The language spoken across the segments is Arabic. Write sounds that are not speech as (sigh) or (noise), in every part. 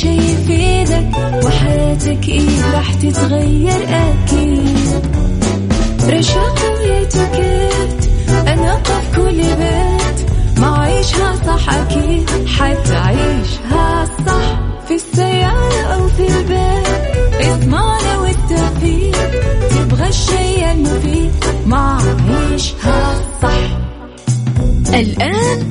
شي يفيدك وحياتك إيه راح تتغير أكيد. رشاق ويتوكيت أنا قف كل بيت ما عيشها صح أكيد حتعيشها صح في السيارة أو في البيت. اسمعنا والتوفيق تبغى الشيء المفيد ما عيشها صح. الآن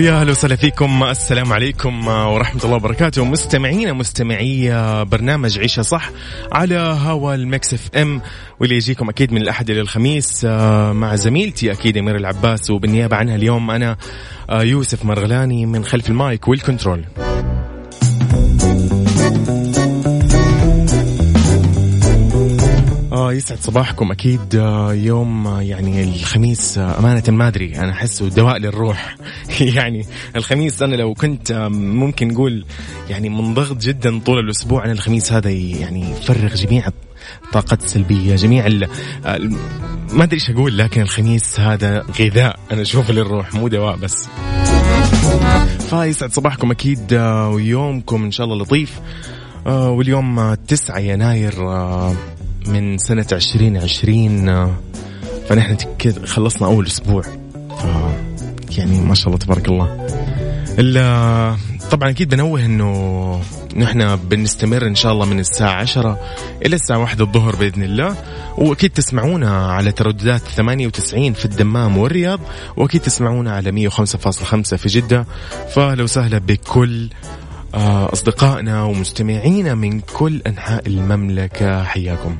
ويا أهلا وسهلا فيكم. السلام عليكم ورحمة الله وبركاته. مستمعينا مستمعي برنامج عيشها صح على هوا ال Mix FM واللي يجيكم أكيد من الأحد إلى الخميس آه، مع زميلتي أكيد أميرة العباس. وبالنيابة عنها اليوم أنا آه، يوسف مرغلاني من خلف ال mic وال control. آه يسعد صباحكم. أكيد آه يوم آه يعني الخميس آه أمانة ما أدري. أنا احسه دواء للروح. (laughs) يعني الخميس أنا لو كنت آه ممكن نقول يعني منضغط جدا طول الأسبوع أنا الخميس هذا يعني يفرغ جميع الطاقات السلبيه جميع ال آه، ال- ما أدري إيش أقول لكن الخميس هذا غذاء أنا أشوفه للروح مو دواء بس. فيسعد صباحكم. أكيد آه، ويومكم إن شاء الله لطيف. واليوم آه، 9 يناير من سنة 2020 آه، فنحن كده خلصنا أول أسبوع. ف يعني ما شاء الله تبارك الله. ال- طبعا أكيد بنوه إنه نحن بنستمر إن شاء الله من الساعة 10 إلى الساعة 1 الظهر بإذن الله. وأكيد تسمعونا على ترددات 98 في الدمام والرياض وأكيد تسمعونا على 105.5 في جدة. فلو سهلا بكل آه، أصدقائنا ومستمعينا من كل أنحاء المملكة. حياكم.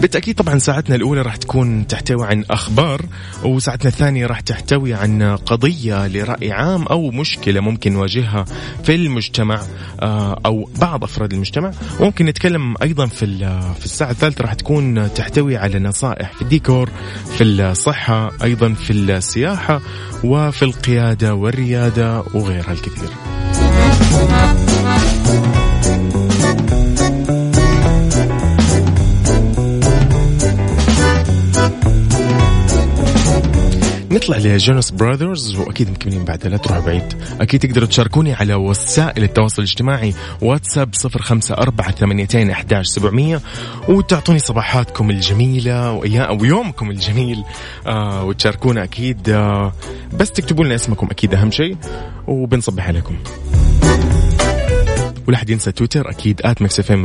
بالتأكيد طبعا ساعتنا الأولى راح تكون تحتوي عن أخبار وساعتنا الثانية راح تحتوي عن قضية لرأي عام أو مشكلة ممكن نواجهها في المجتمع آه، أو بعض أفراد المجتمع. وممكن نتكلم أيضا في في الساعة الثالثة راح تكون تحتوي على نصائح في الديكور في الصحة أيضا في السياحة وفي القيادة والريادة وغيرها الكثير. نطلع ل Jonas Brothers وأكيد مكملين بعدها لا تروحوا بعيد. أكيد تقدروا تشاركوني على وسائل التواصل الاجتماعي واتساب 054 سبعمية وتعطوني صباحاتكم الجميلة ويومكم الجميل. آه وتشاركونا أكيد. آه بس تكتبوا لنا اسمكم أكيد أهم شيء وبنصبح عليكم. ولا حد ينسى تويتر أكيد at Mix FM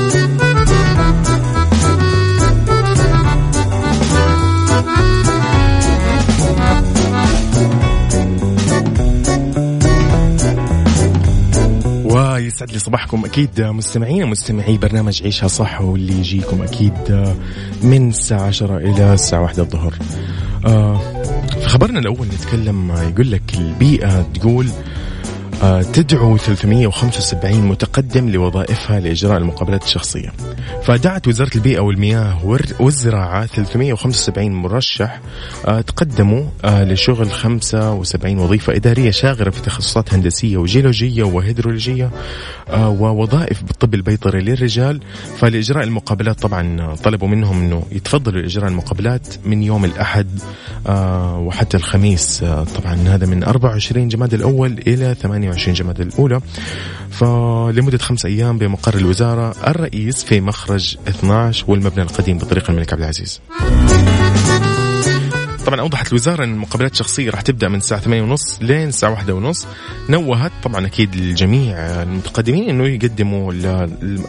ويسعد لي صباحكم أكيد مستمعين مستمعي برنامج عيشها صح واللي يجيكم أكيد من الساعة 10 إلى الساعة 1 الظهر. آه، في خبر خبرنا الأول نتكلم يقول لك البيئة تقول آه، تدعو 375 متقدم لوظائفها لإجراء المقابلات الشخصية. فدعت وزارة البيئة والمياه والزراعة 375 مرشح آه، تقدموا آه، لشغل 75 وظيفة إدارية شاغرة في تخصصات هندسية وجيولوجية وهيدرولوجية ووظائف بالطب البيطري للرجال. فلإجراء المقابلات طبعا طلبوا منهم أنه يتفضلوا لإجراء المقابلات من يوم الأحد وحتى الخميس. طبعا هذا من 24 جماد الأول إلى 28 28 جماد الأولى. فلمدة خمس أيام بمقر الوزارة الرئيس في مخرج 12 والمبنى القديم بطريق الملك عبد العزيز. طبعا أوضحت الوزارة إن المقابلات الشخصية راح تبدأ من الساعة 8 ونص لين الساعة 1 ونص. نوهت طبعا أكيد للجميع المتقدمين إنه يقدموا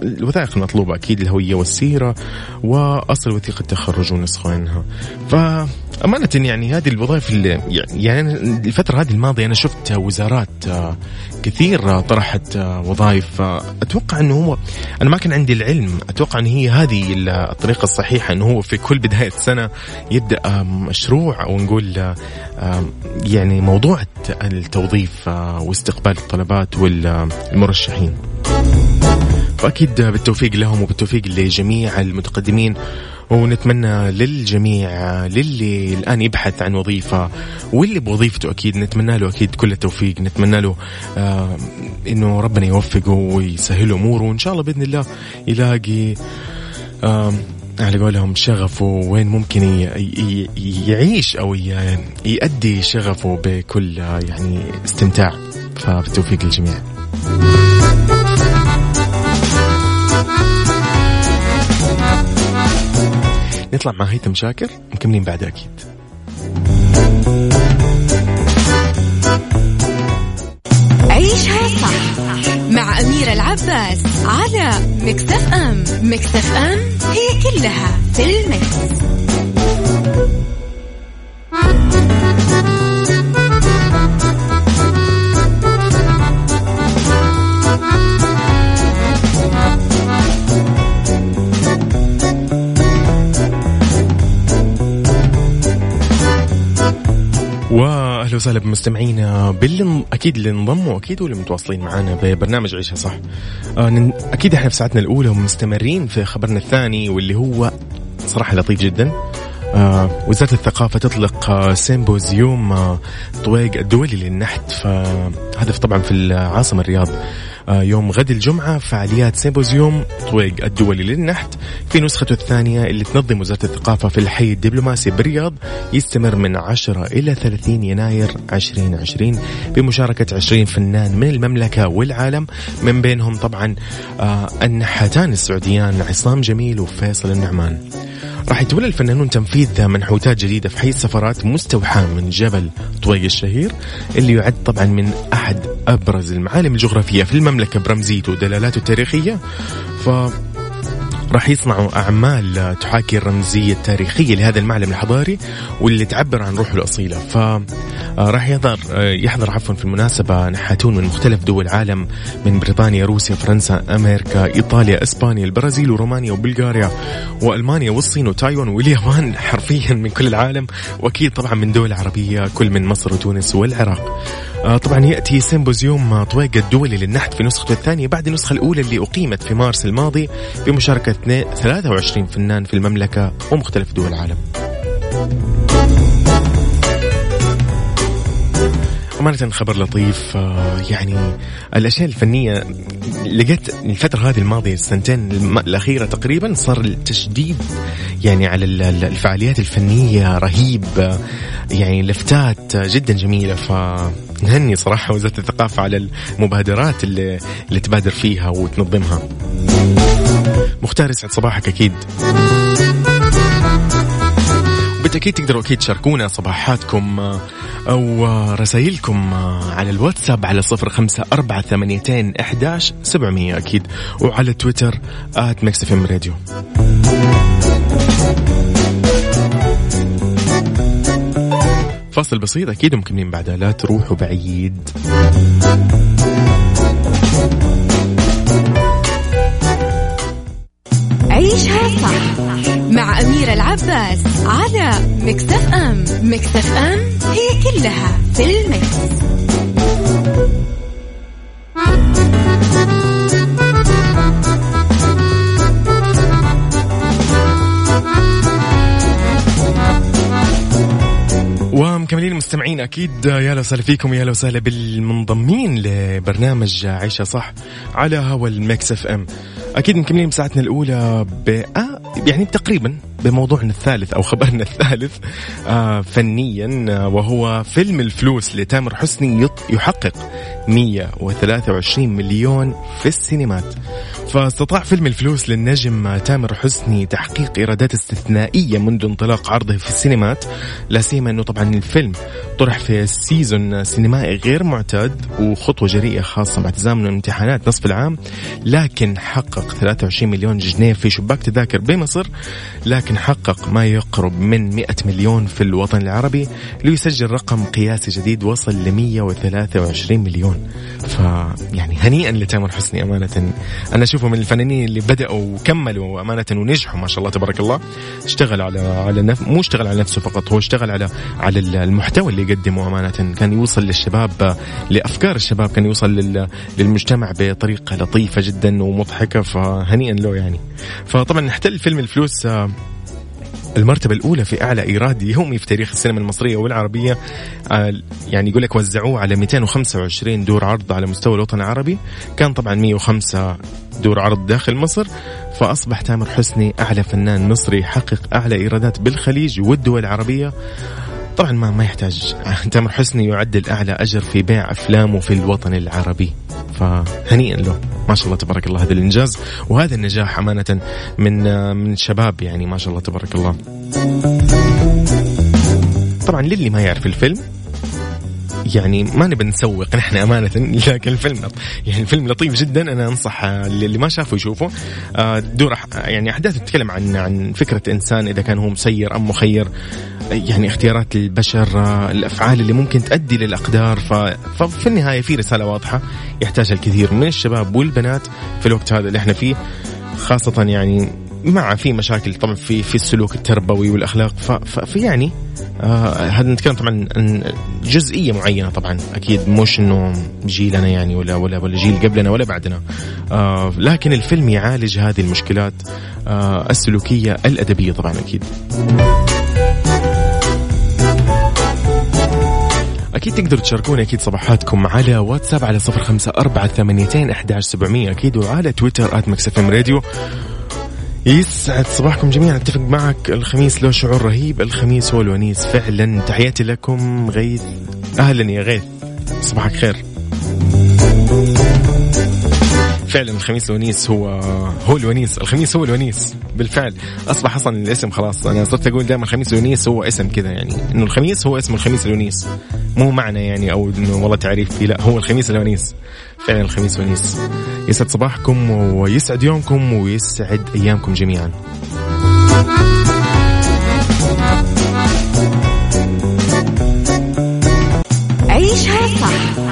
الوثائق المطلوبة أكيد الهوية والسيرة وأصل وثيقة التخرج ونسخه ف أمانة يعني هذه الوظائف اللي يعني الفترة هذه الماضية أنا شفت وزارات آه، كثير طرحت آه، وظائف أتوقع أنه هو أنا ما كان عندي العلم. أتوقع أن هي هذه الطريقة الصحيحة أنه هو في كل بداية سنة يبدأ آه، مشروع أو نقول يعني موضوع التوظيف واستقبال الطلبات والمرشحين فأكيد بالتوفيق لهم وبالتوفيق لجميع المتقدمين. ونتمنى للجميع للي الآن يبحث عن وظيفة واللي بوظيفته أكيد نتمنى له أكيد كل التوفيق. نتمنى له آه إنه ربنا يوفقه ويسهل أموره. وإن شاء الله بإذن الله يلاقي آه على قولهم شغفه وين ممكن يعيش أو يؤدي شغفه بكل يعني استمتاع. فبالتوفيق للجميع. نطلع مع هيثم شاكر مكملين بعد أكيد عيشها صح مع أميرة العباس على مكتف أم مكتف أم هي كلها في المكس. واهلا وسهلا بمستمعينا باللي أكيد اللي انضموا أكيد واللي متواصلين معنا ببرنامج عيشها صح. آه أكيد إحنا في ساعتنا الأولى ومستمرين في خبرنا الثاني واللي هو صراحة لطيف جدا. آه وزارة الثقافة تطلق آه symposium آه طويق الدولي للنحت. فهدف طبعا في العاصمة الرياض. آه، يوم غد الجمعة فعاليات symposium طويق الدولي للنحت في نسخته الثانية اللي تنظم وزارة الثقافة في الحي الدبلوماسي بالرياض يستمر من 10 إلى 30 يناير 2020 بمشاركة 20 فنان من المملكة والعالم. من بينهم طبعا آه، النحاتان السعوديان عصام جميل وفيصل النعمان. راح يتولى الفنانون تنفيذ منحوتات جديدة في حي السفرات مستوحاة من جبل طويق الشهير اللي يعد طبعا من أحد أبرز المعالم الجغرافية في المملكة برمزيته ودلالاته التاريخية. ف راح يصنعوا أعمال تحاكي الرمزية التاريخية لهذا المعلم الحضاري واللي تعبر عن روحه الأصيلة. ف راح يحضر يحضر عفوا في المناسبة نحاتون من مختلف دول العالم من بريطانيا روسيا فرنسا أمريكا إيطاليا إسبانيا البرازيل ورومانيا وبلغاريا وألمانيا والصين وتايوان واليابان (laughs) حرفيا من كل العالم وأكيد طبعا من دول عربية كل من مصر وتونس والعراق. آه، طبعا يأتي symposium طويق الدولي للنحت في نسخته الثانية بعد النسخة الأولى اللي أقيمت في مارس الماضي بمشاركة 23 فنان في المملكة ومختلف دول العالم. أمانة خبر لطيف آه، يعني الأشياء الفنية لقيت الفترة هذه الماضية السنتين الأخيرة تقريبا صار التشديد يعني على الفعاليات الفنية رهيب يعني لفتات جدا جميلة. فنهني صراحة وزارة الثقافة على المبادرات اللي, اللي تبادر فيها وتنظمها. مختار يسعد صباحك أكيد. بالتأكيد تقدروا أكيد تشاركونا صباحاتكم آه، أو رسائلكم على الواتساب على صفر خمسة أربعة ثمانيتين إحداش سبعمية أكيد وعلى تويتر at Mix FM Radio. فاصل بسيط أكيد مكملين بعدها لا تروحوا بعيد. عيشها صح. مع أميرة العباس على مكتف أم. مكتف أم هي كلها في المكس. ومكملين مستمعين أكيد. يا أهلا وسهلا فيكم يا أهلا وسهلا بالمنضمين لبرنامج عيشها صح على هوا ال Mix FM. أكيد مكملين بساعتنا الأولى ب آه يعني تقريبا بموضوعنا الثالث أو خبرنا (laughs) الثالث آه فنيا آه وهو فيلم الفلوس لتامر حسني يحقق 123 مليون في السينمات. فاستطاع فيلم الفلوس للنجم تامر حسني تحقيق إيرادات استثنائية منذ انطلاق عرضه في السينمات. لا سيما أنه طبعا الفيلم طرح في سيزون سينمائي غير معتاد وخطوة جريئة خاصة مع تزامن امتحانات نصف العام لكن حقق 23 مليون جنيه في شباك تذاكر بمصر لكن حقق ما يقرب من 100 مليون في الوطن العربي ليسجل رقم قياسي جديد وصل ل 123 مليون. فيعني هنيئا لتامر حسني أمانة. أنا أشوفه من الفنانين اللي بدأوا وكملوا أمانة ونجحوا ما شاء الله تبارك الله. اشتغل على على نف... مو اشتغل على نفسه فقط هو اشتغل على على المحتوى اللي يقدمه أمانة. كان يوصل للشباب لأفكار الشباب كان يوصل لل... للمجتمع بطريقة لطيفة جدا ومضحكة. فهنيئا له يعني. فطبعا احتل فيلم الفلوس المرتبة الأولى في أعلى إيراد يومي في تاريخ السينما المصرية والعربية. آه، يعني يقول لك وزعوه على 225 دور عرض على مستوى الوطن العربي. كان طبعا 105 دور عرض داخل مصر فأصبح تامر حسني أعلى فنان مصري يحقق أعلى إيرادات بالخليج والدول العربية. طبعا ما ما يحتاج. (laughs) تامر حسني يعد الأعلى أجر في بيع أفلامه في الوطن العربي. فهنيئا له. ما شاء الله تبارك الله هذا الإنجاز وهذا النجاح أمانة من من الشباب يعني ما شاء الله تبارك الله. طبعا للي ما يعرف الفيلم يعني ما نبي نسوق نحن أمانة (laughs) لكن الفيلم يعني الفيلم لطيف جدا. أنا أنصح اللي ما شافه يشوفه آه، دور يعني احداثه تتكلم عن عن فكرة إنسان إذا كان هو مسير أم مخير. يعني اختيارات البشر آه، الأفعال اللي ممكن تؤدي للأقدار. ففي النهاية في رسالة واضحة يحتاجها الكثير من الشباب والبنات في الوقت هذا اللي إحنا فيه. خاصة يعني مع في مشاكل طبعا في في السلوك التربوي والأخلاق. ففي يعني آه هذا نتكلم طبعا عن جزئية معينة طبعا. أكيد مش إنه جيلنا يعني ولا ولا ولا جيل قبلنا ولا بعدنا. آه لكن الفيلم يعالج هذه المشكلات آه السلوكية الأدبية طبعا أكيد. أكيد تقدروا تشاركوني أكيد صباحاتكم على واتساب على صفر خمسة أربعة ثمانيتين أحداش سبعمية أكيد وعلى تويتر at Mix FM Radio. يسعد صباحكم جميعا. أتفق معك. الخميس له شعور رهيب. الخميس هو الونيس. فعلا تحياتي لكم غيث. أهلا يا غيث. صباحك خير. فعلا الخميس الونيس هو هو الونيس. الخميس هو الونيس. بالفعل. أصبح أصلا الاسم خلاص. أنا صرت أقول دائما الخميس الونيس هو اسم كذا يعني. إنه الخميس هو اسم الخميس الونيس. مو معنى يعني أو إنه والله تعريف لا هو الخميس الونيس. فعلا الخميس ونيس يسعد صباحكم ويسعد يومكم ويسعد أيامكم جميعا. عيشها صح.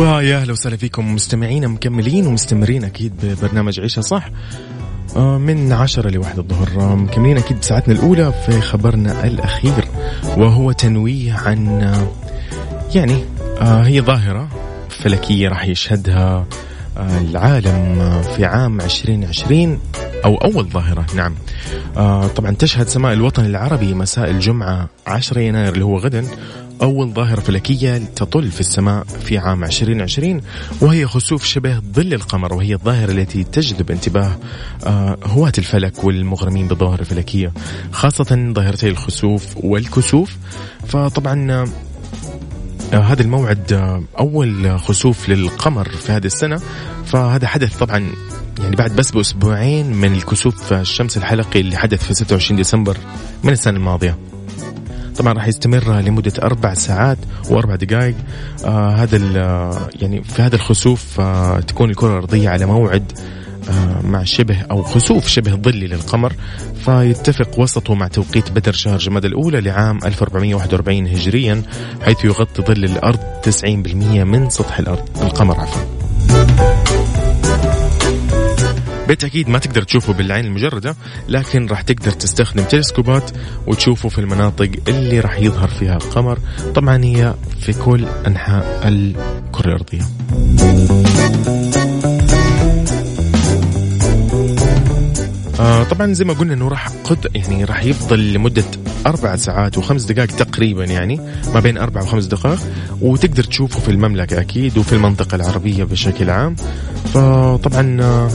ويا أهلا وسهلا فيكم مستمعين مكملين ومستمرين أكيد ببرنامج عيشها صح. آه، من عشرة لواحد الظهر. آه، مكملين أكيد بساعتنا الأولى في خبرنا الأخير وهو تنويه عن آه، يعني هي ظاهرة فلكية راح يشهدها العالم في عام 2020 أو أول ظاهرة. نعم. طبعا تشهد سماء الوطن العربي مساء الجمعة 10 يناير اللي هو غدا أول ظاهرة فلكية تطل في السماء في عام 2020 وهي خسوف شبه ظل القمر وهي الظاهرة التي تجلب انتباه آه، هواة الفلك والمغرمين بالظواهر الفلكية خاصة ظاهرتي الخسوف والكسوف. فطبعا آه، هذا الموعد آه، أول خسوف للقمر في هذه السنة. فهذا حدث طبعا يعني بعد بس بأسبوعين من الكسوف الشمس الحلقي اللي حدث في 26 ديسمبر من السنة الماضية. طبعا راح يستمر لمدة أربع ساعات وأربع دقائق. آه هذا يعني في هذا الخسوف آه تكون الكرة الأرضية على موعد آه مع شبه أو خسوف شبه ظلي للقمر. فيتفق وسطه مع توقيت بدر شهر جماد الأولى لعام 1441 هجريا حيث يغطي ظل الأرض 90% من سطح الأرض القمر عفوا. بالتأكيد ما تقدر تشوفه بالعين المجردة لكن راح تقدر تستخدم تلسكوبات وتشوفه في المناطق اللي راح يظهر فيها القمر. طبعا هي في كل أنحاء الكرة الأرضية. آه طبعا زي ما قلنا إنه راح قد يعني راح يفضل لمدة أربع ساعات وخمس دقائق تقريبا يعني ما بين أربع وخمس دقائق وتقدر تشوفه في المملكة أكيد وفي المنطقة العربية بشكل عام. فطبعا آه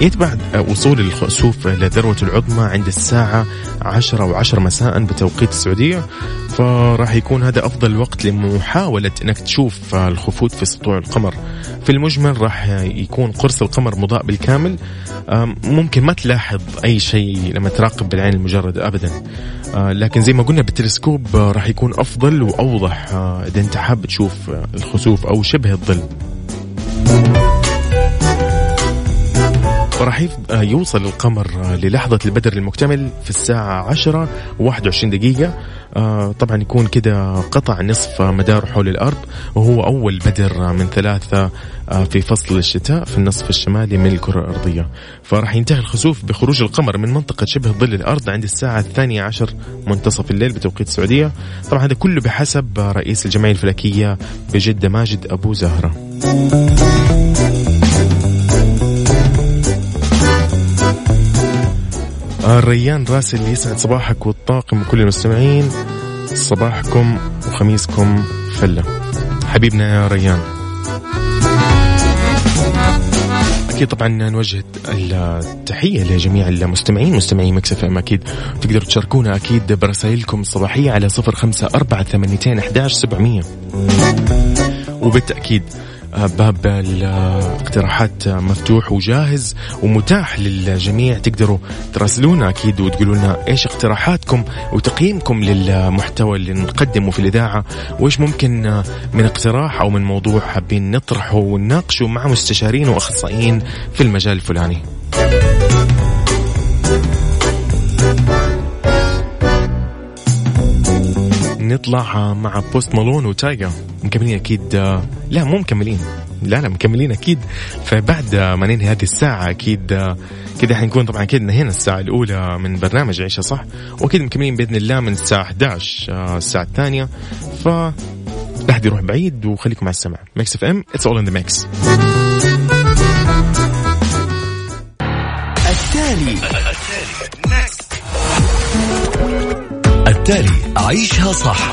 يتبع وصول الخسوف لذروة العظمى عند الساعة عشرة وعشر مساء بتوقيت السعودية. فراح يكون هذا أفضل وقت لمحاولة أنك تشوف الخفوت في سطوع القمر. في المجمل راح يكون قرص القمر مضاء بالكامل. ممكن ما تلاحظ أي شيء لما تراقب بالعين المجردة أبدا. لكن زي ما قلنا بالتلسكوب راح يكون أفضل وأوضح إذا أنت حاب تشوف الخسوف أو شبه الظل. وراح آه، يوصل القمر آه، للحظة البدر المكتمل في الساعة 10 و21 دقيقة. آه، طبعا يكون كده قطع نصف مداره حول الأرض وهو أول بدر من ثلاثة في فصل الشتاء في النصف الشمالي من الكرة الأرضية. فراح ينتهي الخسوف بخروج القمر من منطقة شبه ظل الأرض عند الساعة الثانية عشر منتصف الليل بتوقيت السعودية. طبعا هذا كله بحسب رئيس الجمعية الفلكية بجدة ماجد أبو زهرة. الريان راسل يسعد صباحك والطاقم وكل المستمعين. صباحكم وخميسكم فله حبيبنا يا ريان. أكيد طبعا نوجه التحية لجميع المستمعين مستمعين مكسف إم أكيد. تقدروا تشاركونا أكيد برسائلكم الصباحية على صفر خمسة أربعة ثمانيتين احداش سبعمئه وبالتأكيد باب الاقتراحات مفتوح وجاهز ومتاح للجميع. تقدروا تراسلونا أكيد وتقولوا لنا إيش اقتراحاتكم وتقييمكم للمحتوى اللي نقدمه في الإذاعة. وإيش ممكن من اقتراح أو من موضوع حابين نطرحه ونناقشه مع مستشارين وأخصائيين في المجال الفلاني. نطلع مع Post Malone و Tyga. مكملين أكيد لا مو مكملين. لا لا مكملين أكيد. فبعد ما ننهي هذه الساعة أكيد كذا حنكون طبعا أكيد نهينا الساعة الأولى من برنامج عيشها صح؟ وأكيد مكملين بإذن الله من الساعة 11 الساعة الثانية. ف لا حد يروح بعيد وخليكم على السمع Mix FM it's all in the mix التالي. التالي. عيشها صح.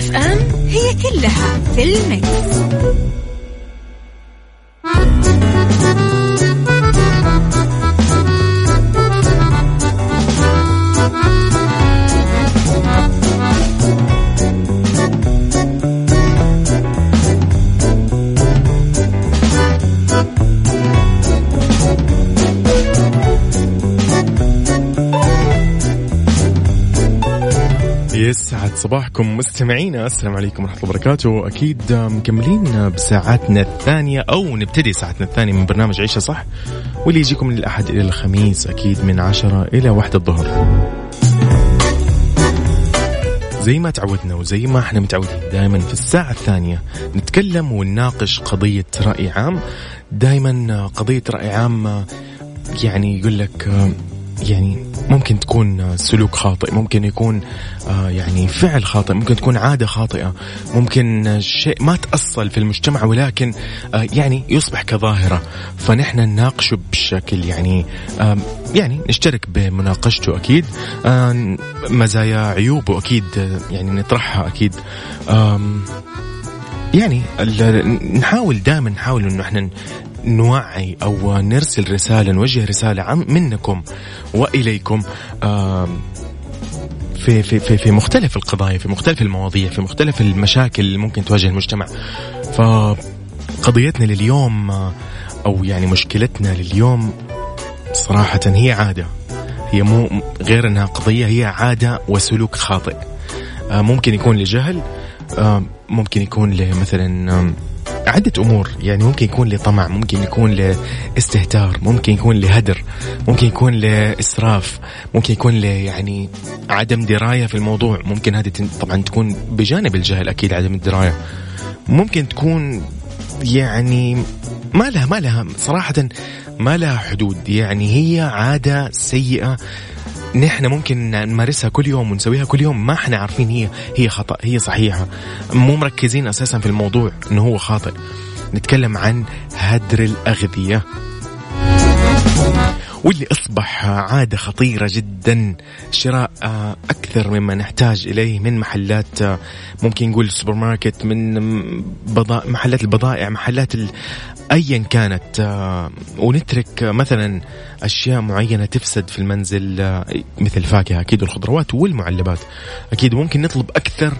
مكتف أم هي كلها في المكس. صباحكم مستمعينا السلام عليكم ورحمة الله وبركاته. أكيد مكملين بساعاتنا الثانية أو نبتدي ساعتنا الثانية من برنامج عيشة صح واللي يجيكم من الأحد إلى الخميس أكيد من عشرة إلى واحدة الظهر. زي ما تعودنا وزي ما إحنا متعودين دائما في الساعة الثانية نتكلم ونناقش قضية رأي عام. دائما قضية رأي عام يعني يقول لك يعني ممكن تكون سلوك خاطئ ممكن يكون آه، يعني فعل خاطئ ممكن تكون عادة خاطئة ممكن شيء ما تأصل في المجتمع ولكن آه، يعني يصبح كظاهرة. فنحن نناقشه بشكل يعني يعني نشترك بمناقشته أكيد آه، مزايا عيوبه أكيد يعني نطرحها أكيد. يعني نحاول دائما نحاول إنه إحنا نوعي أو نرسل رسالة نوجه رسالة عن منكم وإليكم في في في في مختلف القضايا في مختلف المواضيع في مختلف المشاكل اللي ممكن تواجه المجتمع. فقضيتنا لليوم أو يعني مشكلتنا لليوم صراحة هي عادة. هي مو غير أنها قضية هي عادة وسلوك خاطئ. ممكن يكون لجهل ممكن يكون لمثلا عدة أمور. يعني ممكن يكون لطمع ممكن يكون لاستهتار ممكن يكون لهدر ممكن يكون لإسراف ممكن يكون يعني عدم دراية في الموضوع. ممكن هذه طبعا تكون بجانب الجهل أكيد عدم الدراية. ممكن تكون يعني ما لها ما لها صراحة ما لها حدود. يعني هي عادة سيئة نحن ممكن نمارسها كل يوم ونسويها كل يوم ما إحنا عارفين هي هي خطأ هي صحيحة. مو مركزين أساسا في الموضوع إنه هو خاطئ. نتكلم عن هدر الأغذية. واللي أصبح عادة خطيرة جدا شراء أكثر مما نحتاج إليه من محلات ممكن نقول سوبر ماركت من محلات البضائع محلات ايا كانت. ونترك مثلا أشياء معينة تفسد في المنزل مثل الفاكهه أكيد والخضروات والمعلبات. أكيد ممكن نطلب أكثر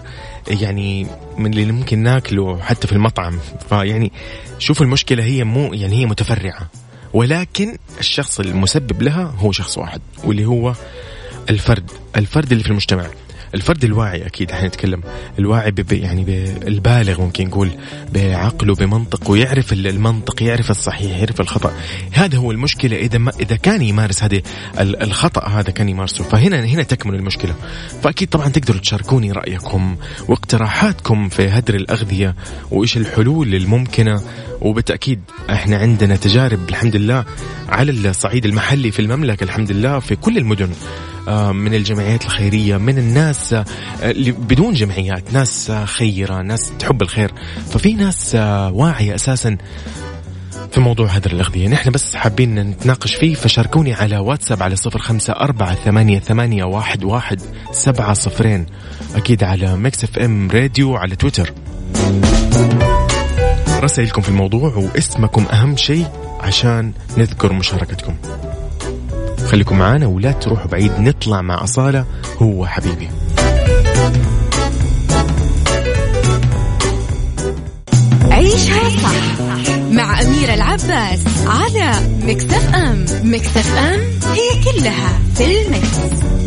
يعني من اللي ممكن ناكله حتى في المطعم. فيعني شوف المشكلة هي مو يعني هي متفرعة. ولكن الشخص المسبب لها هو شخص واحد واللي هو الفرد الفرد اللي في المجتمع. الفرد الواعي أكيد حنتكلم الواعي بي يعني البالغ ممكن نقول بعقله بمنطقه يعرف المنطق يعرف الصحيح يعرف الخطأ. هذا هو المشكلة. إذا ما إذا كان يمارس هذه الخطأ هذا كان يمارسه فهنا هنا تكمن المشكلة. فأكيد طبعا تقدروا تشاركوني رأيكم واقتراحاتكم في هدر الأغذية وإيش الحلول الممكنة. وبالتأكيد إحنا عندنا تجارب الحمد لله على الصعيد المحلي في المملكة الحمد لله في كل المدن. من الجمعيات الخيرية من الناس آه، بدون جمعيات ناس آه، خيرة ناس تحب الخير. ففي ناس واعية أساسا في موضوع هدر الأغذية. نحن بس حابين نتناقش فيه فشاركوني على واتساب على صفر خمسة أربعة ثمانية, ثمانية واحد, واحد سبعة صفرين. أكيد على Mix FM راديو على تويتر. رسائلكم في الموضوع واسمكم أهم شيء عشان نذكر مشاركتكم. خليكم معانا ولا تروحوا بعيد نطلع مع أصالة هو حبيبي عيشها صح مع أميرة العباس على مكتف أم مكتف أم هي كلها في المكس.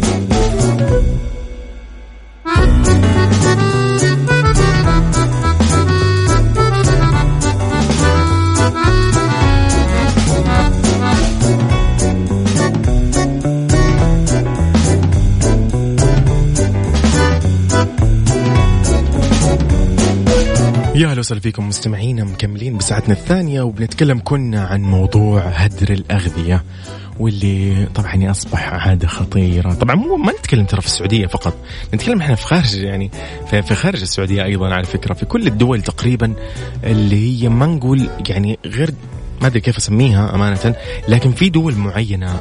وسهلا فيكم مستمعينا مكملين بساعتنا الثانية وبنتكلم كنا عن موضوع هدر الأغذية واللي طبعا أصبح عادة خطيرة. طبعا مو ما نتكلم ترى في السعودية فقط نتكلم إحنا في خارج يعني في خارج السعودية أيضا على فكرة في كل الدول تقريبا اللي هي ما نقول يعني غير ما أدري كيف أسميها أمانة لكن في دول معينة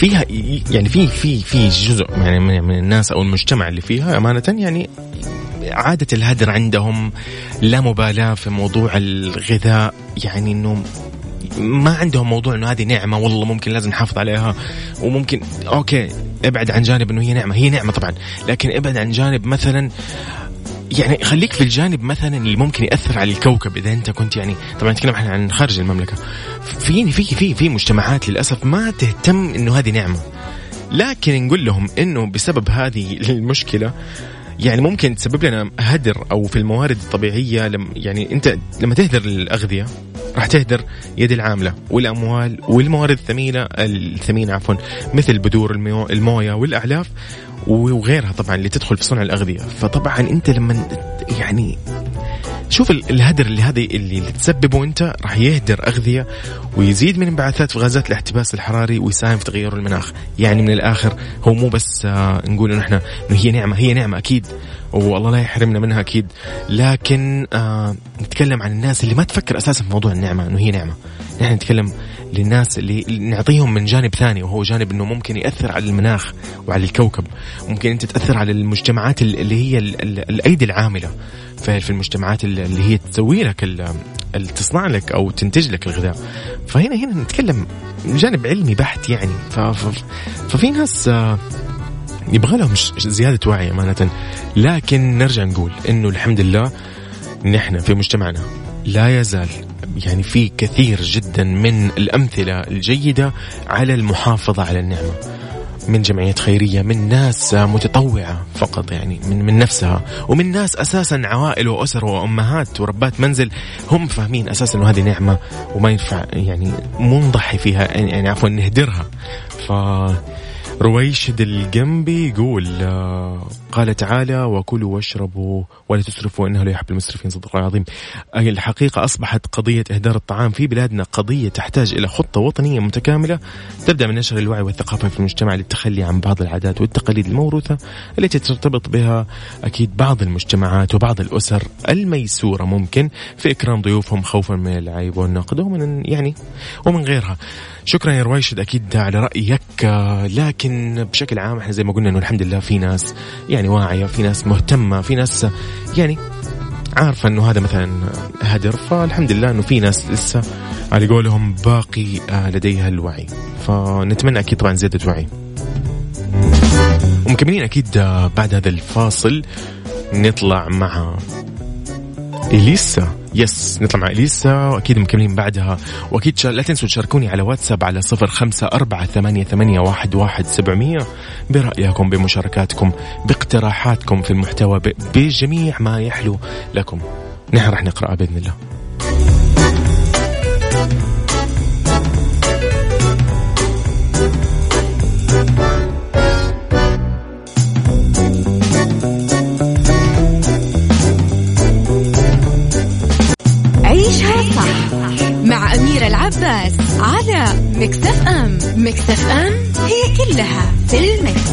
فيها يعني في في في جزء يعني من الناس أو المجتمع اللي فيها أمانة يعني عادة الهدر عندهم لا مبالاة في موضوع الغذاء يعني إنه ما عندهم موضوع إنه هذه نعمة والله ممكن لازم نحافظ عليها وممكن أوكي ابعد عن جانب إنه هي نعمة هي نعمة طبعا لكن ابعد عن جانب مثلا يعني خليك في الجانب مثلا اللي ممكن يأثر على الكوكب إذا أنت كنت يعني طبعا نتكلم إحنا عن خارج المملكة. في في في في مجتمعات للأسف ما تهتم إنه هذه نعمة. لكن نقول لهم إنه بسبب هذه المشكلة يعني ممكن تسبب لنا هدر أو في الموارد الطبيعية لم يعني أنت لما تهدر الاغذيه راح تهدر يد العاملة والأموال والموارد الثمينه الثمينة عفوا مثل بذور الميو الموية والأعلاف وغيرها طبعا اللي تدخل في صنع الأغذية. فطبعا أنت لما يعني شوف الهدر اللي هذه اللي تسببه أنت راح يهدر أغذية ويزيد من انبعاثات غازات الاحتباس الحراري ويساهم في تغير المناخ. يعني من الآخر هو مو بس آه نقول إنه إحنا إنه هي نعمة هي نعمة أكيد والله لا يحرمنا منها أكيد. لكن آه نتكلم عن الناس اللي ما تفكر أساسا في موضوع النعمة إنه هي نعمة. نحن نتكلم للناس اللي نعطيهم من جانب ثاني وهو جانب إنه ممكن يأثر على المناخ وعلى الكوكب. ممكن أنت تأثر على المجتمعات اللي هي الأيدي العاملة. في المجتمعات اللي هي تسوي لك تصنع لك أو تنتج لك الغذاء. فهنا هنا نتكلم جانب علمي بحت يعني. ففي ناس آه، يبغى لهم زيادة وعي أمانة. لكن نرجع نقول إنه الحمد لله نحن في مجتمعنا لا يزال يعني في كثير جدا من الأمثلة الجيدة على المحافظة على النعمة. من جمعيات خيرية من ناس متطوعة فقط يعني من, من نفسها. ومن ناس أساسا عوائل وأسر وأمهات وربات منزل هم فاهمين أساسا أنه هذه نعمة وما ينفع يعني مو نضحي فيها يعني عفوا نهدرها. ف رويشد الجنبي يقول آه، قال تعالى وكلوا واشربوا ولا تسرفوا إنه لا يحب المسرفين صدق الله العظيم. الحقيقة أصبحت قضية إهدار الطعام في بلادنا قضية تحتاج إلى خطة وطنية متكاملة تبدأ من نشر الوعي والثقافة في المجتمع للتخلي عن بعض العادات والتقاليد الموروثة التي ترتبط بها أكيد بعض المجتمعات وبعض الأسر الميسورة ممكن في إكرام ضيوفهم خوفا من العيب والنقد ومن يعني ومن غيرها. شكرا يا رويشد أكيد على رأيك لكن بشكل عام إحنا زي ما قلنا إنه الحمد لله في ناس يعني واعية في ناس مهتمة في ناس يعني عارفة إنه هذا مثلا هدر. فالحمد لله إنه في ناس لسه على قولهم باقي لديها الوعي. فنتمنى أكيد طبعا زيادة وعي. ومكملين أكيد بعد هذا الفاصل نطلع مع إليسا. يس نطلع مع إليسا وأكيد مكملين بعدها. وأكيد لا تنسوا تشاركوني على واتساب على صفر خمسة أربعة ثمانية, ثمانية واحد, واحد سبعمية. برأيكم بمشاركاتكم باقتراحاتكم في المحتوى بجميع ما يحلو لكم. نحن راح نقرأ بإذن الله. العباس على Mix FM Mix FM هي كلها في ال mix.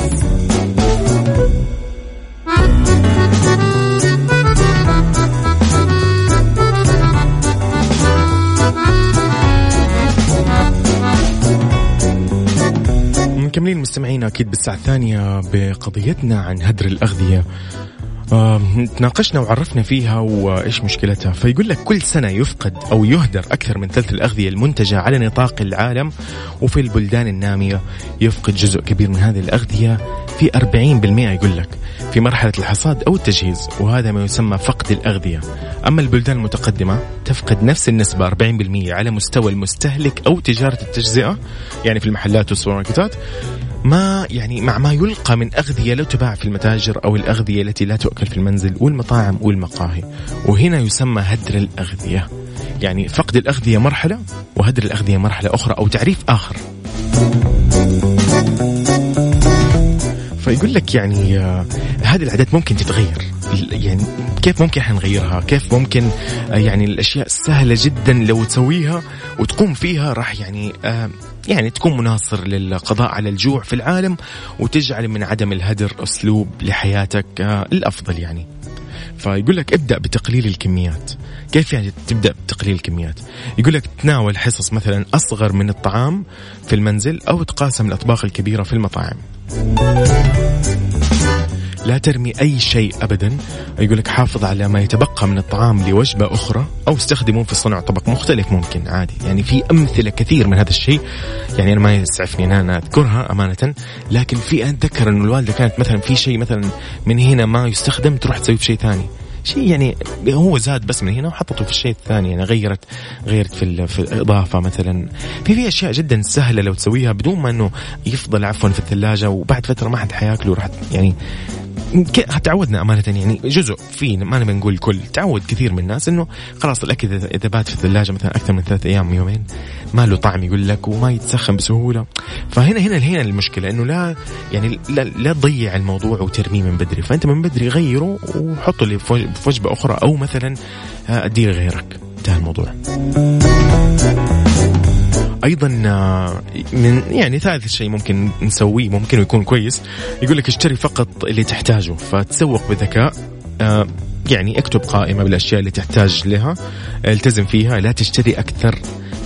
مكملين مستمعين أكيد بالساعة الثانية بقضيتنا عن هدر الأغذية تناقشنا وعرفنا فيها وإيش مشكلتها. فيقول لك كل سنة يفقد أو يهدر أكثر من ثلث الأغذية المنتجة على نطاق العالم وفي البلدان النامية يفقد جزء كبير من هذه الأغذية في 40% يقول لك في مرحلة الحصاد أو التجهيز وهذا ما يسمى فقد الأغذية. أما البلدان المتقدمة تفقد نفس النسبة 40% على مستوى المستهلك أو تجارة التجزئة يعني في المحلات والسوبر ماركتات. ما يعني مع ما يلقى من أغذية لا تباع في المتاجر أو الأغذية التي لا تؤكل في المنزل والمطاعم والمقاهي. وهنا يسمى هدر الأغذية. يعني فقد الأغذية مرحلة وهدر الأغذية مرحلة أخرى أو تعريف آخر. فيقول لك يعني آه هذه العادات ممكن تتغير. يعني كيف ممكن إحنا نغيرها؟ كيف ممكن آه يعني الأشياء سهله جدا لو تسويها وتقوم فيها راح يعني آه يعني تكون مناصر للقضاء على الجوع في العالم وتجعل من عدم الهدر أسلوب لحياتك آه الأفضل يعني. فيقول لك ابدأ بتقليل الكميات. كيف يعني تبدأ بتقليل الكميات؟ يقول لك تناول حصص مثلا أصغر من الطعام في المنزل أو تقاسم الأطباق الكبيرة في المطاعم. لا ترمي أي شيء أبدا. يقول لك حافظ على ما يتبقى من الطعام لوجبة أخرى أو استخدمه في صنع طبق مختلف ممكن عادي. يعني في أمثلة كثير من هذا الشيء. يعني أنا ما يسعفني أن أنا أذكرها أمانة لكن في أتذكر أن الوالدة كانت مثلا في شيء مثلا من هنا ما يستخدم تروح تسوي في شيء ثاني. شيء يعني هو زاد بس من هنا وحطته في الشيء الثاني يعني غيرت غيرت في, في الإضافة مثلا. في في أشياء جدا سهلة لو تسويها بدون ما إنه يفضل عفوا في الثلاجة وبعد فترة ما حد حياكله راح يعني تعودنا أمانة يعني جزء في ما نبي نقول كل تعود كثير من الناس إنه خلاص الأكل إذا بات في الثلاجة مثلا أكثر من ثلاث أيام يومين ما له طعم يقول لك وما يتسخن بسهولة. فهنا هنا هنا المشكلة إنه لا يعني لا, لا تضيع الموضوع وترميه من بدري. فأنت من بدري غيره وحطه لي في وج- في وجبه أخرى أو مثلا آه، اديه لغيرك انتهى الموضوع. أيضا آه، من يعني ثالث شيء ممكن نسويه ممكن يكون كويس. يقول لك اشتري فقط اللي تحتاجه فتسوق بذكاء آه، يعني اكتب قائمة بالأشياء اللي تحتاج لها التزم فيها لا تشتري أكثر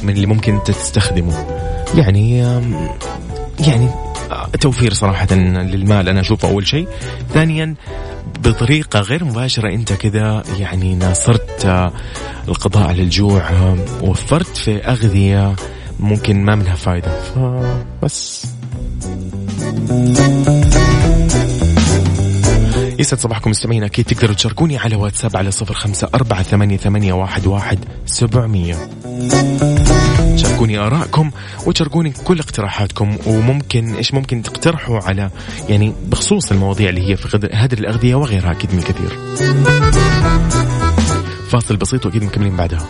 من اللي ممكن أنت تستخدمه. يعني يعني آه، توفير صراحة للمال أنا أشوفه أول شيء. ثانيا بطريقة غير مباشرة أنت كذا يعني ناصرت القضاء على الجوع وفرت في أغذية ممكن ما منها فايدة. فبس يسعد صباحكم مستمعين أكيد تقدروا تشاركوني على واتساب على صفر خمسة أربعة ثمانية, ثمانية واحد, واحد سبعمية. شاركوني آرائكم وتشاركوني كل اقتراحاتكم وممكن إيش ممكن تقترحوا على يعني بخصوص المواضيع اللي هي في هدر الأغذية وغيرها أكيد من الكثير فاصل بسيط وأكيد مكملين بعدها.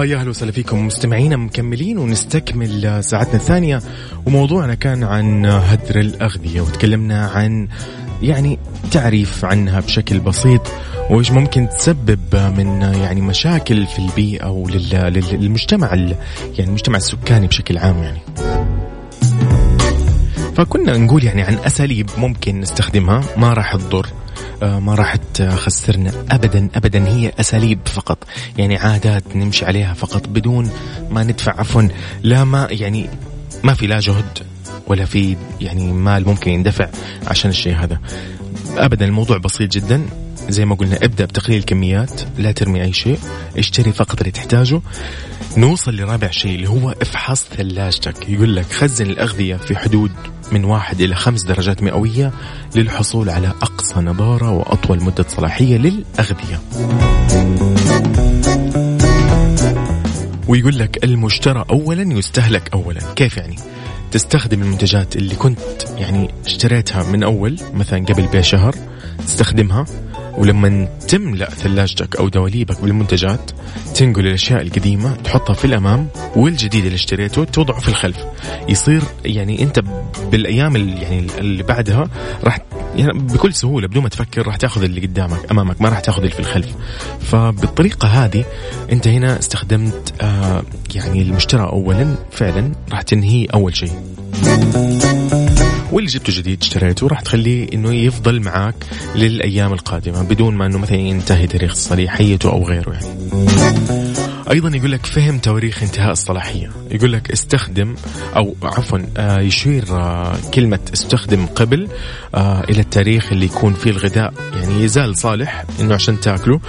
ويا أهلا وسهلا فيكم مستمعينا مكملين ونستكمل ساعتنا الثانية وموضوعنا كان عن هدر الأغذية وتكلمنا عن يعني تعريف عنها بشكل بسيط وإيش ممكن تسبب من يعني مشاكل في البيئة وللمجتمع يعني المجتمع السكاني بشكل عام يعني. فكنا نقول يعني عن أساليب ممكن نستخدمها ما راح تضر ما راح تخسرنا ابدا ابدا. هي أساليب فقط يعني عادات نمشي عليها فقط بدون ما ندفع. عفوا لا ما يعني ما في لا جهد ولا في يعني مال ممكن يندفع عشان الشيء هذا. ابدا الموضوع بسيط جدا. زي ما قلنا ابدأ بتقليل الكميات لا ترمي أي شيء اشتري فقط اللي تحتاجه. نوصل لرابع شيء اللي هو إفحص ثلاجتك. يقول لك خزن الأغذية في حدود من واحد إلى خمس درجات مئوية للحصول على أقصى نضارة وأطول مدة صلاحية للأغذية. ويقول لك المشترى أولا يستهلك أولا. كيف يعني؟ تستخدم المنتجات اللي كنت يعني اشتريتها من أول مثلا قبل بشهر تستخدمها. ولما تملأ ثلاجتك أو دواليبك بالمنتجات تنقل الأشياء القديمة تحطها في الأمام والجديد اللي اشتريته توضعه في الخلف. يصير يعني أنت بالأيام اللي يعني اللي بعدها راح يعني بكل سهولة بدون ما تفكر راح تاخذ اللي قدامك أمامك ما راح تاخذ اللي في الخلف. فبالطريقة هذه أنت هنا استخدمت آه يعني المشترى أولا فعلا راح تنهيه أول شيء. واللي جبته جديد اشتريته؟ راح تخليه إنه يفضل معاك للأيام القادمة بدون ما إنه مثلا ينتهي تاريخ صلاحيته أو غيره يعني. أيضا يقول لك فهم تواريخ انتهاء الصلاحية. يقول لك استخدم أو عفوا آه يشير آه كلمة استخدم قبل آه إلى التاريخ اللي يكون فيه الغذاء يعني يزال صالح إنه عشان تاكله.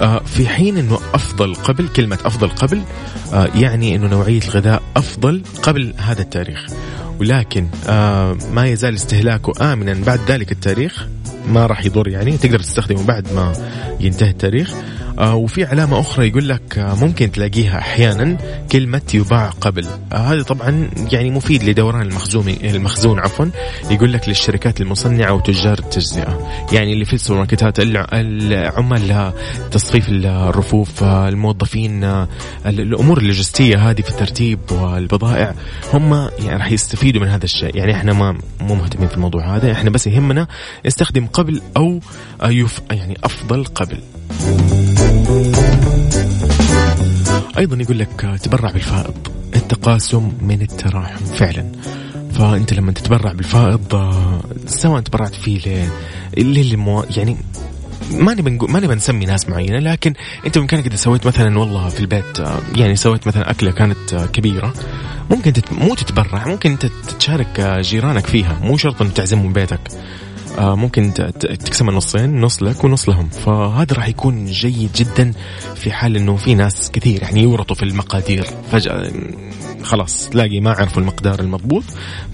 آه في حين إنه أفضل قبل كلمة أفضل قبل آه يعني إنه نوعية الغذاء أفضل قبل هذا التاريخ. ولكن آه ما يزال استهلاكه آمنا. بعد ذلك التاريخ ما راح يضر يعني. تقدر تستخدمه بعد ما ينتهي التاريخ. وفي علامة أخرى يقول لك آه ممكن تلاقيها أحيانا كلمة يباع قبل. آه هذا طبعا يعني مفيد لدوران المخزون المخزون عفوا. يقول لك للشركات المصنعة وتجار التجزئة. يعني اللي في السوبر ماركتات الع- العمال تصفيف الرفوف آه الموظفين آه الأمور اللوجستية هذه في الترتيب والبضائع هم يعني راح يستفيدوا من هذا الشيء. يعني إحنا ما مو مهتمين في الموضوع هذا. إحنا بس يهمنا نستخدم قبل آه، يف يعني أفضل قبل. أيضا يقول لك تبرع بالفائض التقاسم من التراحم فعلا. فأنت لما تتبرع بالفائض سواء تبرعت فيه ل اللي اللي مو يعني ما نبي ما نبي نسمي ناس معينة لكن أنت بإمكانك إذا سويت مثلا والله في البيت يعني سويت مثلا أكلة كانت كبيرة ممكن تت... مو تتبرع ممكن أنت تشارك جيرانك فيها مو شرط ان تعزمهم بيتك. ممكن تقسم نصين نص لك ونص لهم. فهذا راح يكون جيد جدا في حال إنه في ناس كثير يعني يورطوا في المقادير. فجأة خلاص تلاقي ما عرفوا المقدار المضبوط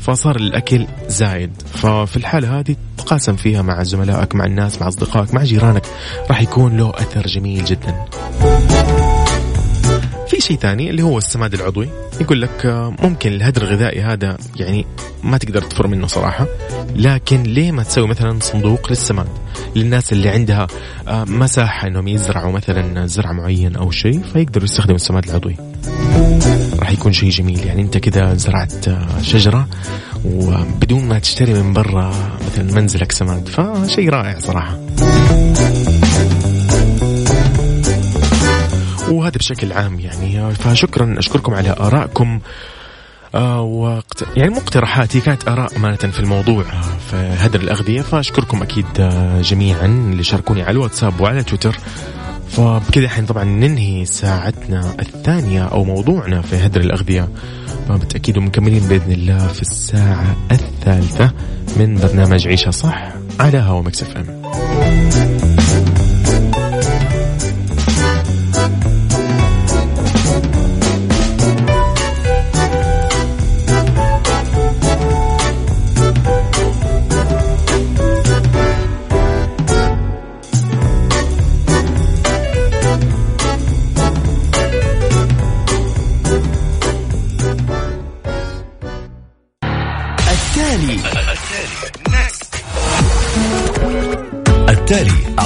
فصار الأكل زايد. ففي الحالة هذه تقاسم فيها مع زملائك مع الناس مع أصدقائك مع جيرانك راح يكون له أثر جميل جدا. في شيء ثاني اللي هو السماد العضوي. يقول لك آه، ممكن الهدر الغذائي هذا يعني ما تقدر تفر منه صراحة لكن ليه ما تسوي مثلا صندوق للسماد؟ للناس اللي عندها آه، مساحة إنهم يزرعوا مثلا زرع معين أو شيء فيقدروا يستخدموا السماد العضوي. راح يكون شيء جميل. يعني أنت كذا زرعت آه، شجرة وبدون ما تشتري من برا مثلا منزلك سماد فشيء رائع صراحة. وهذا بشكل عام يعني. فشكرا أشكركم على آرائكم. آه وقت يعني مقترحاتي كانت آراء أمانة في الموضوع في هدر الأغذية. فأشكركم أكيد آه، جميعا اللي شاركوني على الواتساب وعلى تويتر. فبكذا الحين طبعا ننهي ساعتنا الثانية أو موضوعنا في هدر الأغذية. بالتاكيد ومكملين بإذن الله في الساعة الثالثة من برنامج عيشها صح على هوا مكسف إم.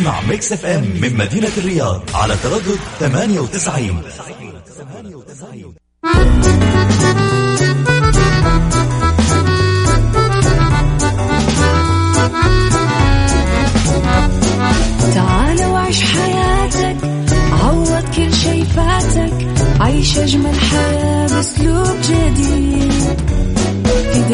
Mix FM من مدينة الرياض على تردد 98 تعال وعيش حياتك عوض كل شي فاتك عيش أجمل حياة بأسلوب جديد.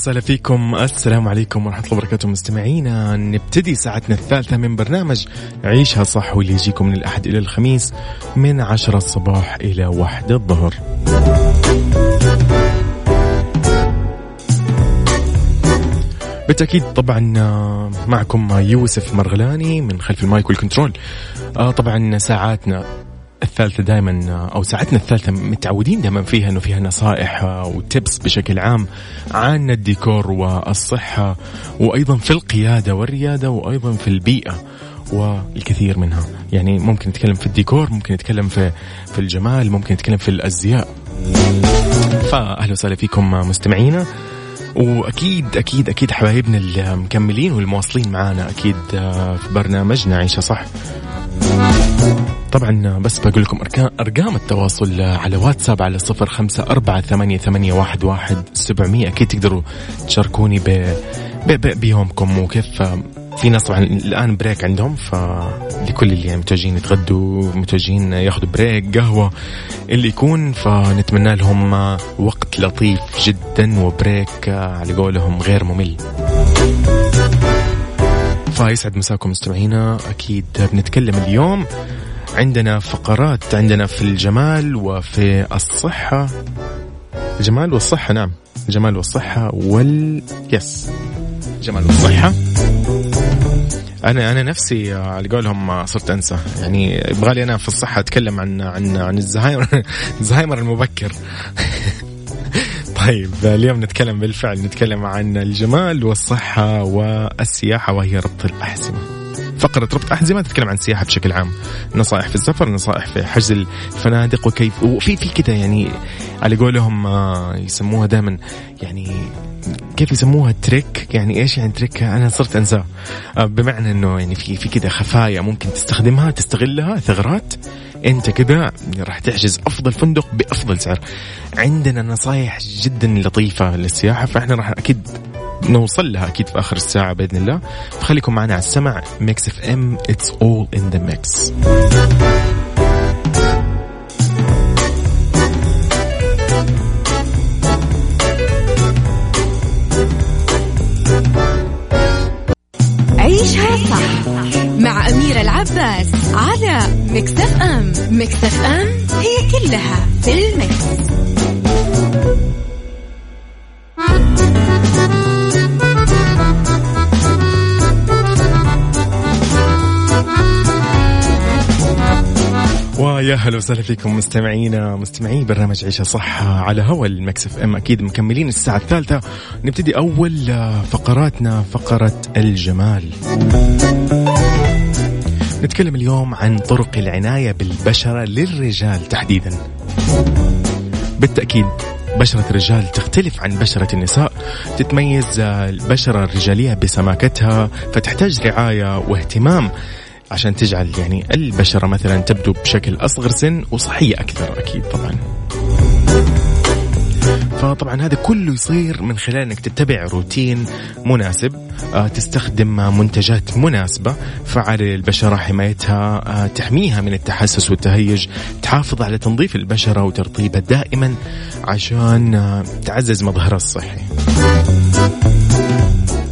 وسهلا فيكم. السلام عليكم ورحمة الله وبركاته. مستمعينا نبتدي ساعتنا الثالثة من برنامج عيشها صح واللي يجيكم من الأحد إلى الخميس من عشرة الصباح إلى واحدة الظهر. بالتأكيد طبعا آه، معكم يوسف مرغلاني من خلف المايك والكنترول. آه، طبعا ساعاتنا الثالثة دائما أو ساعتنا الثالثة متعودين دائما فيها أنه فيها نصائح وتبس بشكل عام عن الديكور والصحة وأيضا في القيادة والريادة وأيضا في البيئة والكثير منها. يعني ممكن نتكلم في الديكور ممكن نتكلم في في الجمال ممكن نتكلم في الأزياء. فأهلا وسهلا فيكم مستمعينا. وأكيد أكيد أكيد حبايبنا المكملين والمواصلين معانا أكيد آه، في برنامجنا عيشة صح. طبعا بس بقول لكم أرقام التواصل على واتساب على صفر خمسة أربعة ثمانية, ثمانية واحد, واحد سبعمية. أكيد تقدروا تشاركوني ب... ب... بيومكم. وكيف في ناس طبعا الآن break عندهم فلكل اللي يعني متوجهين يتغدوا متوجهين ياخذوا break قهوة اللي يكون فنتمنى لهم وقت لطيف جدا و break على قولهم غير ممل. فيسعد مساكم مستمعينا أكيد بنتكلم اليوم عندنا فقرات عندنا في الجمال وفي الصحة. الجمال والصحة نعم. الجمال والصحة وال يس الجمال والصحة. أنا أنا نفسي على قولهم صرت أنسى. يعني يبغى لي أنا في الصحة أتكلم عن عن عن الزهايمر (laughs) الزهايمر المبكر. (laughs) طيب اليوم نتكلم بالفعل نتكلم عن الجمال والصحة والسياحة وهي ربط الاحزمه فقرة ربط أحزمة تتكلم عن السياحة بشكل عام. نصائح في السفر نصائح في حجز الفنادق وكيف وفي في كذا يعني على قولهم آه، يسموها دائما يعني كيف يسموها trick؟ يعني إيش يعني trick؟ أنا صرت أنساه. آه، بمعنى إنه يعني في في كذا خفايا ممكن تستخدمها تستغلها ثغرات. أنت كذا راح تحجز أفضل فندق بأفضل سعر. عندنا نصايح جدا لطيفة للسياحة فإحنا راح أكيد نوصل لها أكيد في آخر الساعة بإذن الله. فخليكم معنا على السمع Mix FM it's all in the mix عيشها صح مع أميرة العباس على Mix FM Mix FM هي كلها في ال mix. ويا هلا وسهلا فيكم مستمعينا مستمعي برنامج عيشها صح على هوا ال Mix FM. أكيد مكملين الساعة الثالثة. نبتدي أول فقراتنا فقرة الجمال. نتكلم اليوم عن طرق العناية بالبشرة للرجال تحديدا. بالتأكيد بشرة الرجال تختلف عن بشرة النساء. تتميز البشرة الرجالية بسماكتها فتحتاج رعاية واهتمام عشان تجعل يعني البشرة مثلا تبدو بشكل أصغر سن وصحية أكثر أكيد طبعا. فطبعا هذا كله يصير من خلال إنك تتبع روتين مناسب آه، تستخدم منتجات مناسبة فعالة للبشرة حمايتها آه، تحميها من التحسس والتهيج تحافظ على تنظيف البشرة وترطيبها دائما عشان آه، تعزز مظهرها الصحي.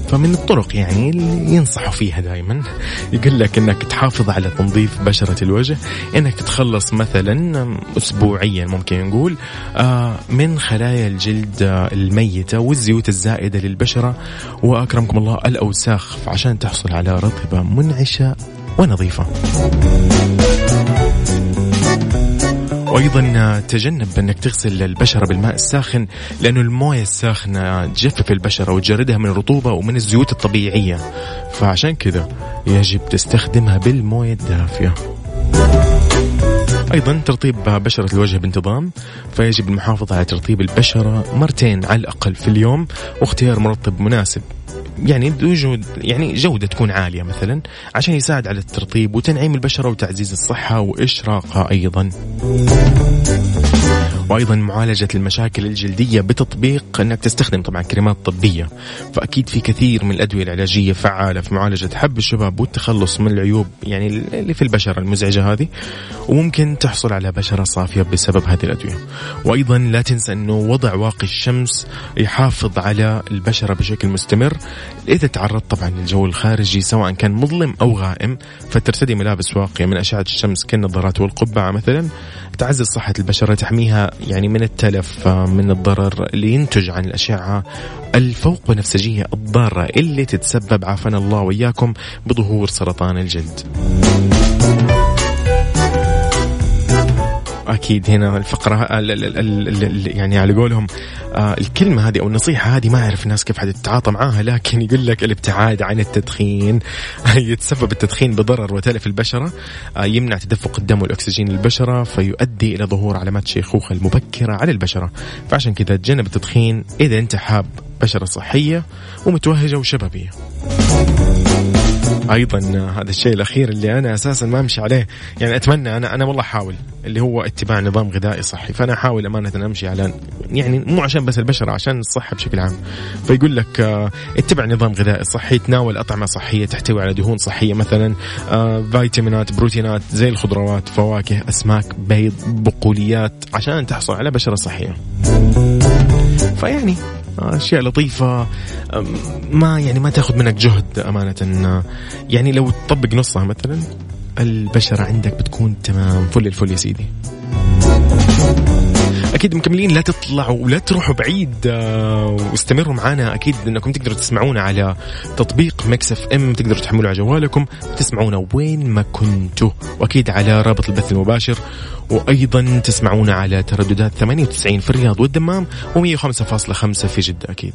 فمن الطرق يعني اللي ينصحوا فيها دائما يقول لك إنك تحافظ على تنظيف بشرة الوجه إنك تتخلص مثلا اسبوعيا ممكن نقول آه، من خلايا الجلد الميتة والزيوت الزائدة للبشرة. وأكرمكم الله الأوساخ عشان تحصل على رطبة منعشة ونظيفة. وأيضا تجنب أنك تغسل البشرة بالماء الساخن لأنه الموية الساخنة تجفف البشرة وتجردها من الرطوبة ومن الزيوت الطبيعية. فعشان كذا يجب تستخدمها بالموية الدافية. أيضا ترطيب بشرة الوجه بانتظام فيجب المحافظة على ترطيب البشرة مرتين على الأقل في اليوم واختيار مرطب مناسب. يعني وجود يعني جودة تكون عالية مثلا عشان يساعد على الترطيب وتنعيم البشرة وتعزيز الصحة وإشراقها أيضا. وأيضا معالجة المشاكل الجلدية بتطبيق أنك تستخدم طبعا كريمات طبية. فأكيد في كثير من الأدوية العلاجية فعالة في معالجة حب الشباب والتخلص من العيوب يعني اللي في البشره المزعجة هذه وممكن تحصل على بشرة صافية بسبب هذه الأدوية. وأيضا لا تنسى أنه وضع واقي الشمس يحافظ على البشرة بشكل مستمر. إذا تعرضت طبعا للجو الخارجي سواء كان مظلم أو غائم فترتدي ملابس واقية من أشعة الشمس كالنظارات والقبعة مثلا. تعزز صحة البشرة تحميها يعني من التلف من الضرر اللي ينتج عن الأشعة الفوق بنفسجية الضارة اللي تتسبب عافانا الله وإياكم بظهور سرطان الجلد. أكيد هنا الفقرة ال ال ال ال يعني على قولهم آه الكلمة هذه أو النصيحة هذه ما أعرف الناس كيف حتتعاطى معاها لكن يقول لك الابتعاد عن التدخين (laughs) يتسبب التدخين بضرر وتلف البشرة آه يمنع تدفق الدم والأكسجين للبشرة فيؤدي إلى ظهور علامات الشيخوخه المبكرة على البشرة. فعشان كذا تجنب التدخين إذا أنت حاب بشرة صحية ومتوهجة وشبابية. أيضا هذا الشيء الأخير اللي أنا أساسا ما أمشي عليه. يعني أتمنى أنا أنا والله أحاول اللي هو اتباع نظام غذائي صحي. فأنا أحاول أمانة أمشي على يعني مو عشان بس البشره عشان الصحة بشكل عام. فيقول لك آه، اتبع نظام غذائي صحي تناول أطعمة صحية تحتوي على دهون صحية مثلا آه، فيتامينات بروتينات زي الخضروات فواكه أسماك بيض بقوليات عشان تحصل على بشرة صحية. فيعني أشياء لطيفة ما يعني ما تاخذ منك جهد أمانة. يعني لو تطبق نصها مثلا البشرة عندك بتكون تمام. فل الفل يا سيدي. أكيد مكملين لا تطلعوا ولا تروحوا بعيد آه، واستمروا معنا أكيد إنكم تقدروا تسمعونا على تطبيق Mix FM تقدروا تحملوا على جوالكم وتسمعونا وين ما كنتوا. وأكيد على رابط البث المباشر وأيضا تسمعونا على ترددات 98 في الرياض والدمام و105.5 في جدة أكيد.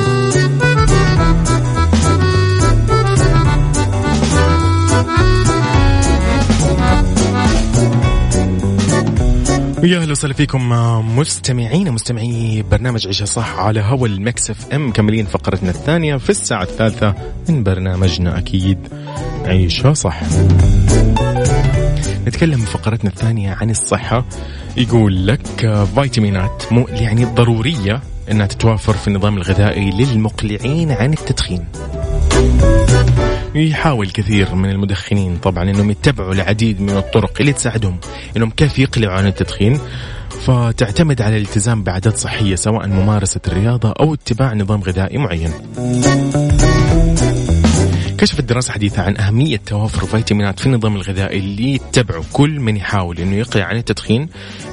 ويا أهلا وسهلا فيكم مستمعين مستمعي برنامج عيشها صح على هوا ال Mix FM. مكملين فقرتنا الثانية في الساعة الثالثة من برنامجنا أكيد عيشها صح. نتكلم فقرتنا الثانية عن الصحة. يقول لك فيتامينات مو يعني ضرورية إنها تتوافر في النظام الغذائي للمقلعين عن التدخين. يحاول كثير من المدخنين طبعا إنهم يتبعوا العديد من الطرق اللي تساعدهم إنهم كيف يقلعوا عن التدخين. فتعتمد على الالتزام بعادات صحية سواء ممارسة الرياضة أو اتباع نظام غذائي معين. كشفت دراسة حديثة عن أهمية توافر فيتامينات في النظام الغذائي اللي يتبعه كل من يحاول أنه يقلع عن التدخين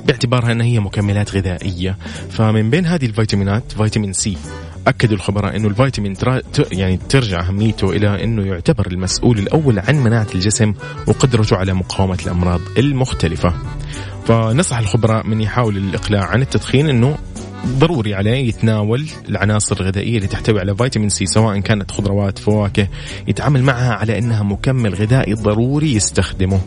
باعتبارها أنها هي مكملات غذائية. فمن بين هذه الفيتامينات فيتامين سي. أكدوا الخبراء أنه الفيتامين ترا يعني ترجع أهميته إلى أنه يعتبر المسؤول الأول عن مناعة الجسم وقدرته على مقاومة الأمراض المختلفة. فنصح الخبراء من يحاول الإقلاع عن التدخين أنه ضروري عليه يتناول العناصر الغذائية اللي تحتوي على فيتامين سي سواء كانت خضروات فواكه يتعامل معها على أنها مكمل غذائي ضروري يستخدمه.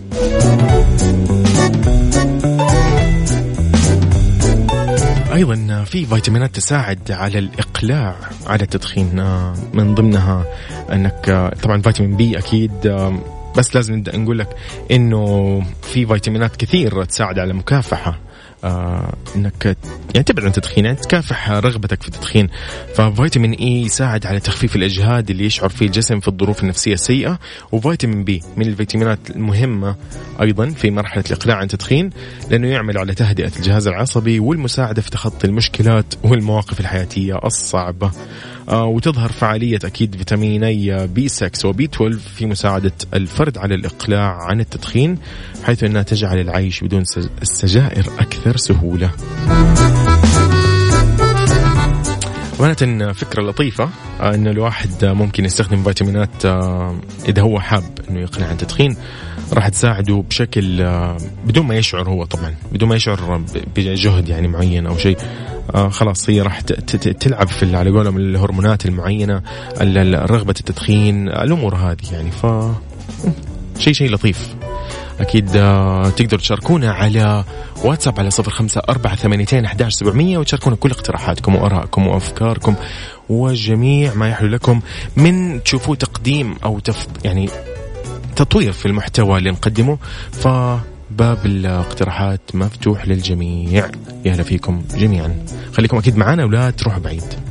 أيضا في فيتامينات تساعد على الإقلاع على التدخين آه، من ضمنها أنك آه، طبعا فيتامين B أكيد آه، بس لازم نقول لك إنه في فيتامينات كثير تساعد على مكافحة. آه إنك يعني تبعد عن التدخين يعني تكافح رغبتك في التدخين. ففيتامين E يساعد على تخفيف الإجهاد اللي يشعر فيه الجسم في الظروف النفسية السيئة. وفيتامين B من الفيتامينات المهمة أيضا في مرحلة الإقلاع عن التدخين لأنه يعمل على تهدئة الجهاز العصبي والمساعدة في تخطي المشكلات والمواقف الحياتية الصعبة. وتظهر فعالية أكيد فيتاميني بي 6 وبي 12 في مساعدة الفرد على الإقلاع عن التدخين حيث أنها تجعل العيش بدون السجائر أكثر سهولة. أمانة فكرة لطيفة آه، أن الواحد ممكن يستخدم فيتامينات آه، إذا هو حاب أنه يقلع عن التدخين راح تساعده بشكل بدون ما يشعر هو طبعا بدون ما يشعر بجهد يعني معين أو شيء آه خلاص هي راح تلعب في على قولهم الهرمونات المعينة رغبة التدخين الأمور هذه يعني ف شيء شيء لطيف. أكيد آه تقدروا تشاركونا على واتساب على صفر خمسة أربعة ثمانيتين أحداش سبعمية وتشاركونا كل اقتراحاتكم وآرائكم وأفكاركم وجميع ما يحلو لكم من تشوفوا تقديم أو تف يعني تطوير في المحتوى اللي نقدمه. ف باب الاقتراحات مفتوح للجميع. يا هلا فيكم جميعا. خليكم أكيد معنا ولا تروحوا بعيد.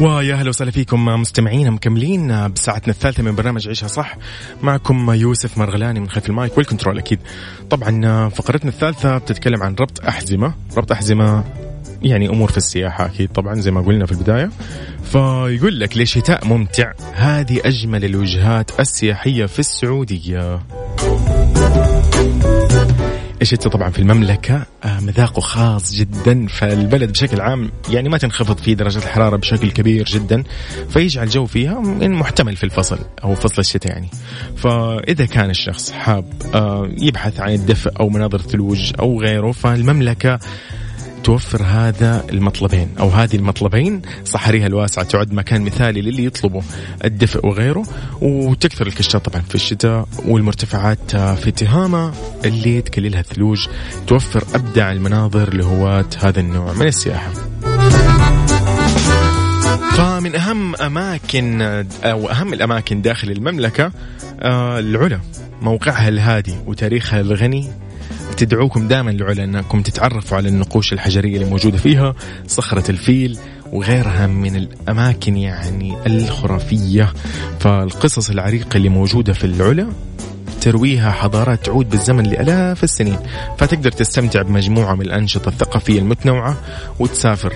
ويا أهلا وسهلا فيكم مستمعين مكملين بساعتنا الثالثة من برنامج عيشها صح. معكم يوسف مرغلاني من خلف ال mic وال control أكيد. طبعا فقرتنا الثالثة بتتكلم عن ربط أحزمة. ربط أحزمة يعني أمور في السياحة أكيد طبعا زي ما قلنا في البداية. فيقول لك لشتاء ممتع؟ هذه أجمل الوجهات السياحية في السعودية. الشتاء طبعا في المملكة آه، مذاقه خاص جدا فالبلد بشكل عام يعني ما تنخفض فيه درجة الحرارة بشكل كبير جدا فيجعل الجو فيها محتمل في الفصل أو فصل الشتاء يعني. فإذا كان الشخص حاب آه، يبحث عن الدفء أو مناظر ثلوج أو غيره فالمملكة توفر هذا المطلبين أو هذه المطلبين صحاريها الواسعة تعد مكان مثالي للي يطلبوا الدفء وغيره وتكثر الكشات طبعا في الشتاء والمرتفعات في تهامة. اللي تكللها ثلوج توفر أبدع المناظر لهواة هذا النوع من السياحة. فمن أهم أماكن أو أهم الأماكن داخل المملكة آه، العلا موقعها الهادي وتاريخها الغني تدعوكم دائما لعلا أنكم تتعرفوا على النقوش الحجرية اللي موجودة فيها صخرة الفيل وغيرها من الأماكن يعني الخرافية. فالقصص العريقة اللي موجودة في العلا ترويها حضارات تعود بالزمن لآلاف السنين. فتقدر تستمتع بمجموعة من الأنشطة الثقافية المتنوعة وتسافر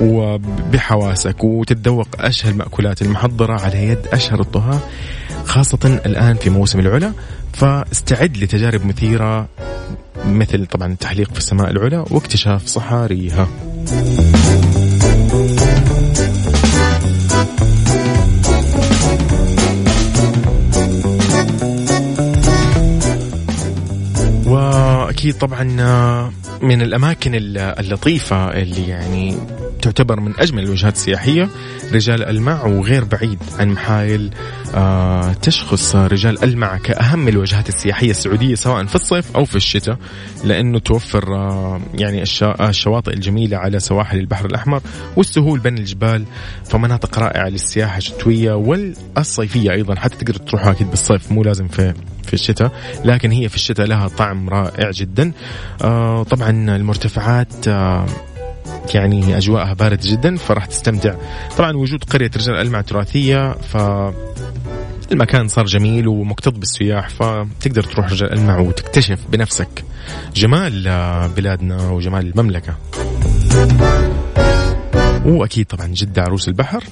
وبحواسك وتتذوق أشهى المأكولات المحضرة على يد أشهر الطهاة خاصة الآن في موسم العلا. فاستعد لتجارب مثيرة مثل طبعا التحليق في السماء العلى واكتشاف صحاريها. وأكيد طبعا من الأماكن اللطيفة اللي يعني تعتبر من أجمل الوجهات السياحية. رجال ألمع وغير بعيد عن محايل آه تشخص رجال ألمع كأهم الوجهات السياحية السعودية سواء في الصيف أو في الشتاء لأنه توفر آه يعني الشواطئ الجميلة على سواحل البحر الأحمر والسهول بين الجبال فمناطق رائعة للسياحة الشتوية والصيفية أيضا. حتى تقدر تروحها أكيد بالصيف مو لازم في في الشتاء لكن هي في الشتاء لها طعم رائع جدا. آه طبعا المرتفعات آه يعني أجواءها بارده جدا فراح تستمتع. طبعا وجود قرية رجال ألمع تراثية ف المكان صار جميل ومكتظ بالسياح فتقدر تروح رجال ألمع وتكتشف بنفسك جمال بلادنا وجمال المملكة. وأكيد طبعا جدة عروس البحر.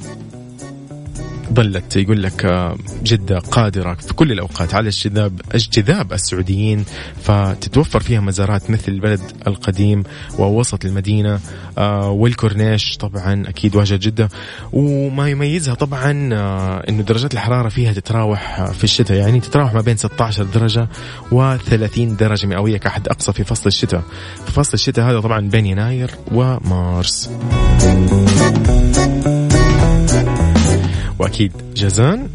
ظلت يقول لك آه، جدة قادرة في كل الأوقات على اجتذاب اجتذاب السعوديين فتتوفر فيها مزارات مثل البلد القديم ووسط المدينة آه، والكورنيش طبعا أكيد واجهة جدة. وما يميزها طبعا آه، أنه درجات الحرارة فيها تتراوح في الشتاء. يعني تتراوح ما بين 16 درجة و30 درجة مئوية كحد أقصى في فصل الشتاء. في فصل الشتاء هذا طبعا بين يناير ومارس. وأكيد جازان.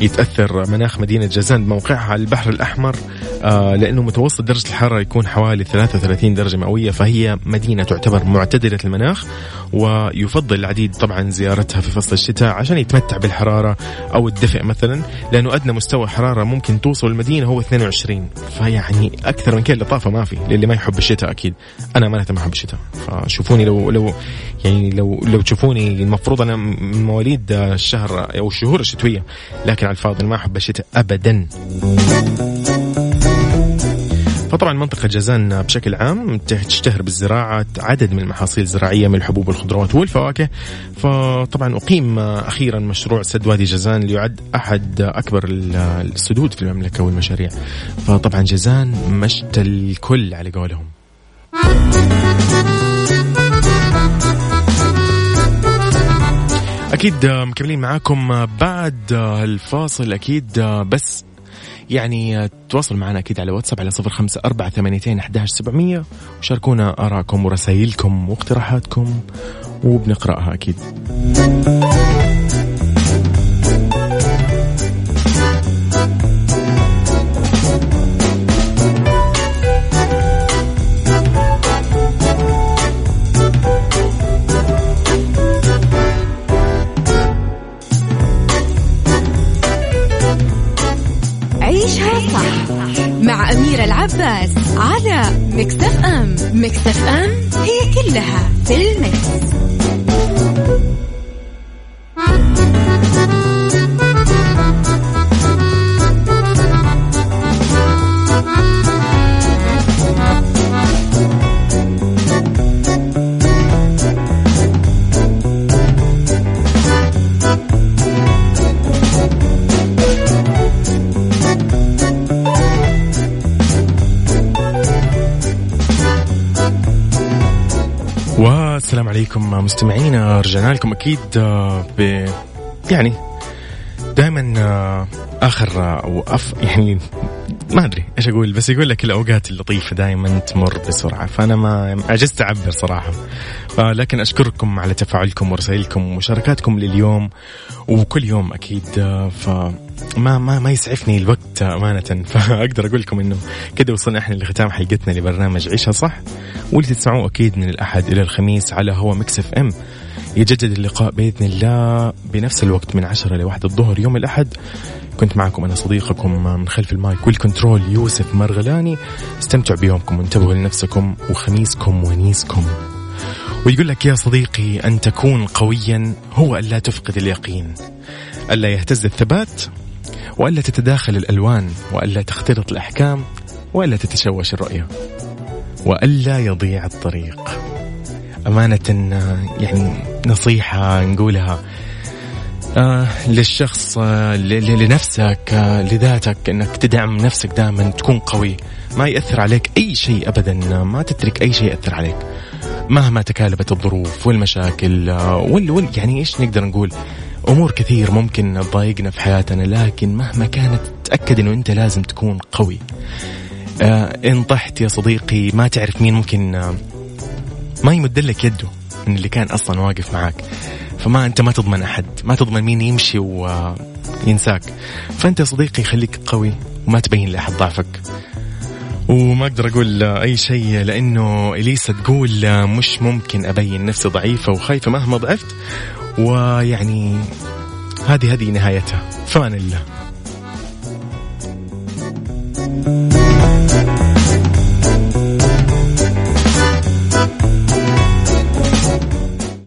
يتأثر مناخ مدينة جازان بموقعها على البحر الأحمر. آه لأنه متوسط درجة الحرارة يكون حوالي 33 درجة مئوية فهي مدينة تعتبر معتدلة المناخ ويفضل العديد طبعا زيارتها في فصل الشتاء عشان يتمتع بالحرارة أو الدفء مثلا لأنه أدنى مستوى حرارة ممكن توصل المدينة هو 22 فيعني أكثر من كذا لطافه ما في للي ما يحب الشتاء أكيد. أنا ما ما أحب الشتاء فشوفوني لو لو يعني لو لو تشوفوني المفروض أنا من مواليد الشهر أو الشهور الشتوية لكن على الفاضي ما أحب الشتاء ابدا. فطبعا منطقة جازان بشكل عام تشتهر بالزراعة عدد من المحاصيل الزراعية من الحبوب والخضروات والفواكه. فطبعا أقيم أخيرا مشروع سد وادي جازان ليعد أحد أكبر السدود في المملكة والمشاريع. فطبعا جازان مشت الكل على قولهم. أكيد مكملين معاكم بعد الفاصل. أكيد بس يعني تواصل معنا أكيد على واتساب على صفر خمسة أربعة ثمانيتين أحداش سبعمية وشاركونا آراءكم ورسائلكم واقتراحاتكم وبنقرأها أكيد. عباس على ميكس اف ام ميكس اف ام هي كلها في المكس. والسلام عليكم مستمعينا رجعنا لكم أكيد آه، ب يعني دائما آه، آخر آه، أو أف يعني ما أدري إيش أقول بس يقول لك الأوقات اللطيفة دائما تمر بسرعة فأنا ما عجزت أعبر صراحة. لكن أشكركم على تفاعلكم ورسائلكم ومشاركاتكم لليوم وكل يوم أكيد فما ما ما يسعفني الوقت أمانة. (laughs) فأقدر أقول لكم إنه كذا وصلنا إحنا لختام حلقتنا لبرنامج عيشها صح واللي تسمعوه أكيد من الأحد إلى الخميس على هوا مكس إف إم. يجدد اللقاء بإذن الله بنفس الوقت من 10 ل 1 الظهر يوم الأحد. كنت معكم أنا صديقكم من خلف المايك والكنترول يوسف مرغلاني. استمتعوا بيومكم وانتبهوا لنفسكم وخميسكم ونيسكم. ويقول لك يا صديقي أن تكون قويا هو ألا تفقد اليقين. ألا يهتز الثبات وألا تتداخل الألوان وألا تختلط الأحكام وألا تتشوش الرؤية وألا يضيع الطريق. أمانة يعني نصيحة نقولها آه للشخص آه لنفسك آه لذاتك إنك تدعم نفسك دائما تكون قوي. ما يأثر عليك أي شيء ابدا ما تترك أي شيء يأثر عليك. مهما تكالبت الظروف والمشاكل وال, وال يعني إيش نقدر نقول؟ أمور كثير ممكن تضايقنا في حياتنا لكن مهما كانت تأكد إنه أنت لازم تكون قوي. إن طحت يا صديقي ما تعرف مين ممكن ما يمد لك يده من اللي كان أصلا واقف معاك. فما أنت ما تضمن أحد ما تضمن مين يمشي وينساك. فأنت يا صديقي خليك قوي وما تبين لأحد ضعفك. وما أقدر أقول أي شيء لأنه إليسا تقول مش ممكن أبين نفسي ضعيفة وخايفة مهما ضعفت. ويعني هذه هذه نهايتها. فان الله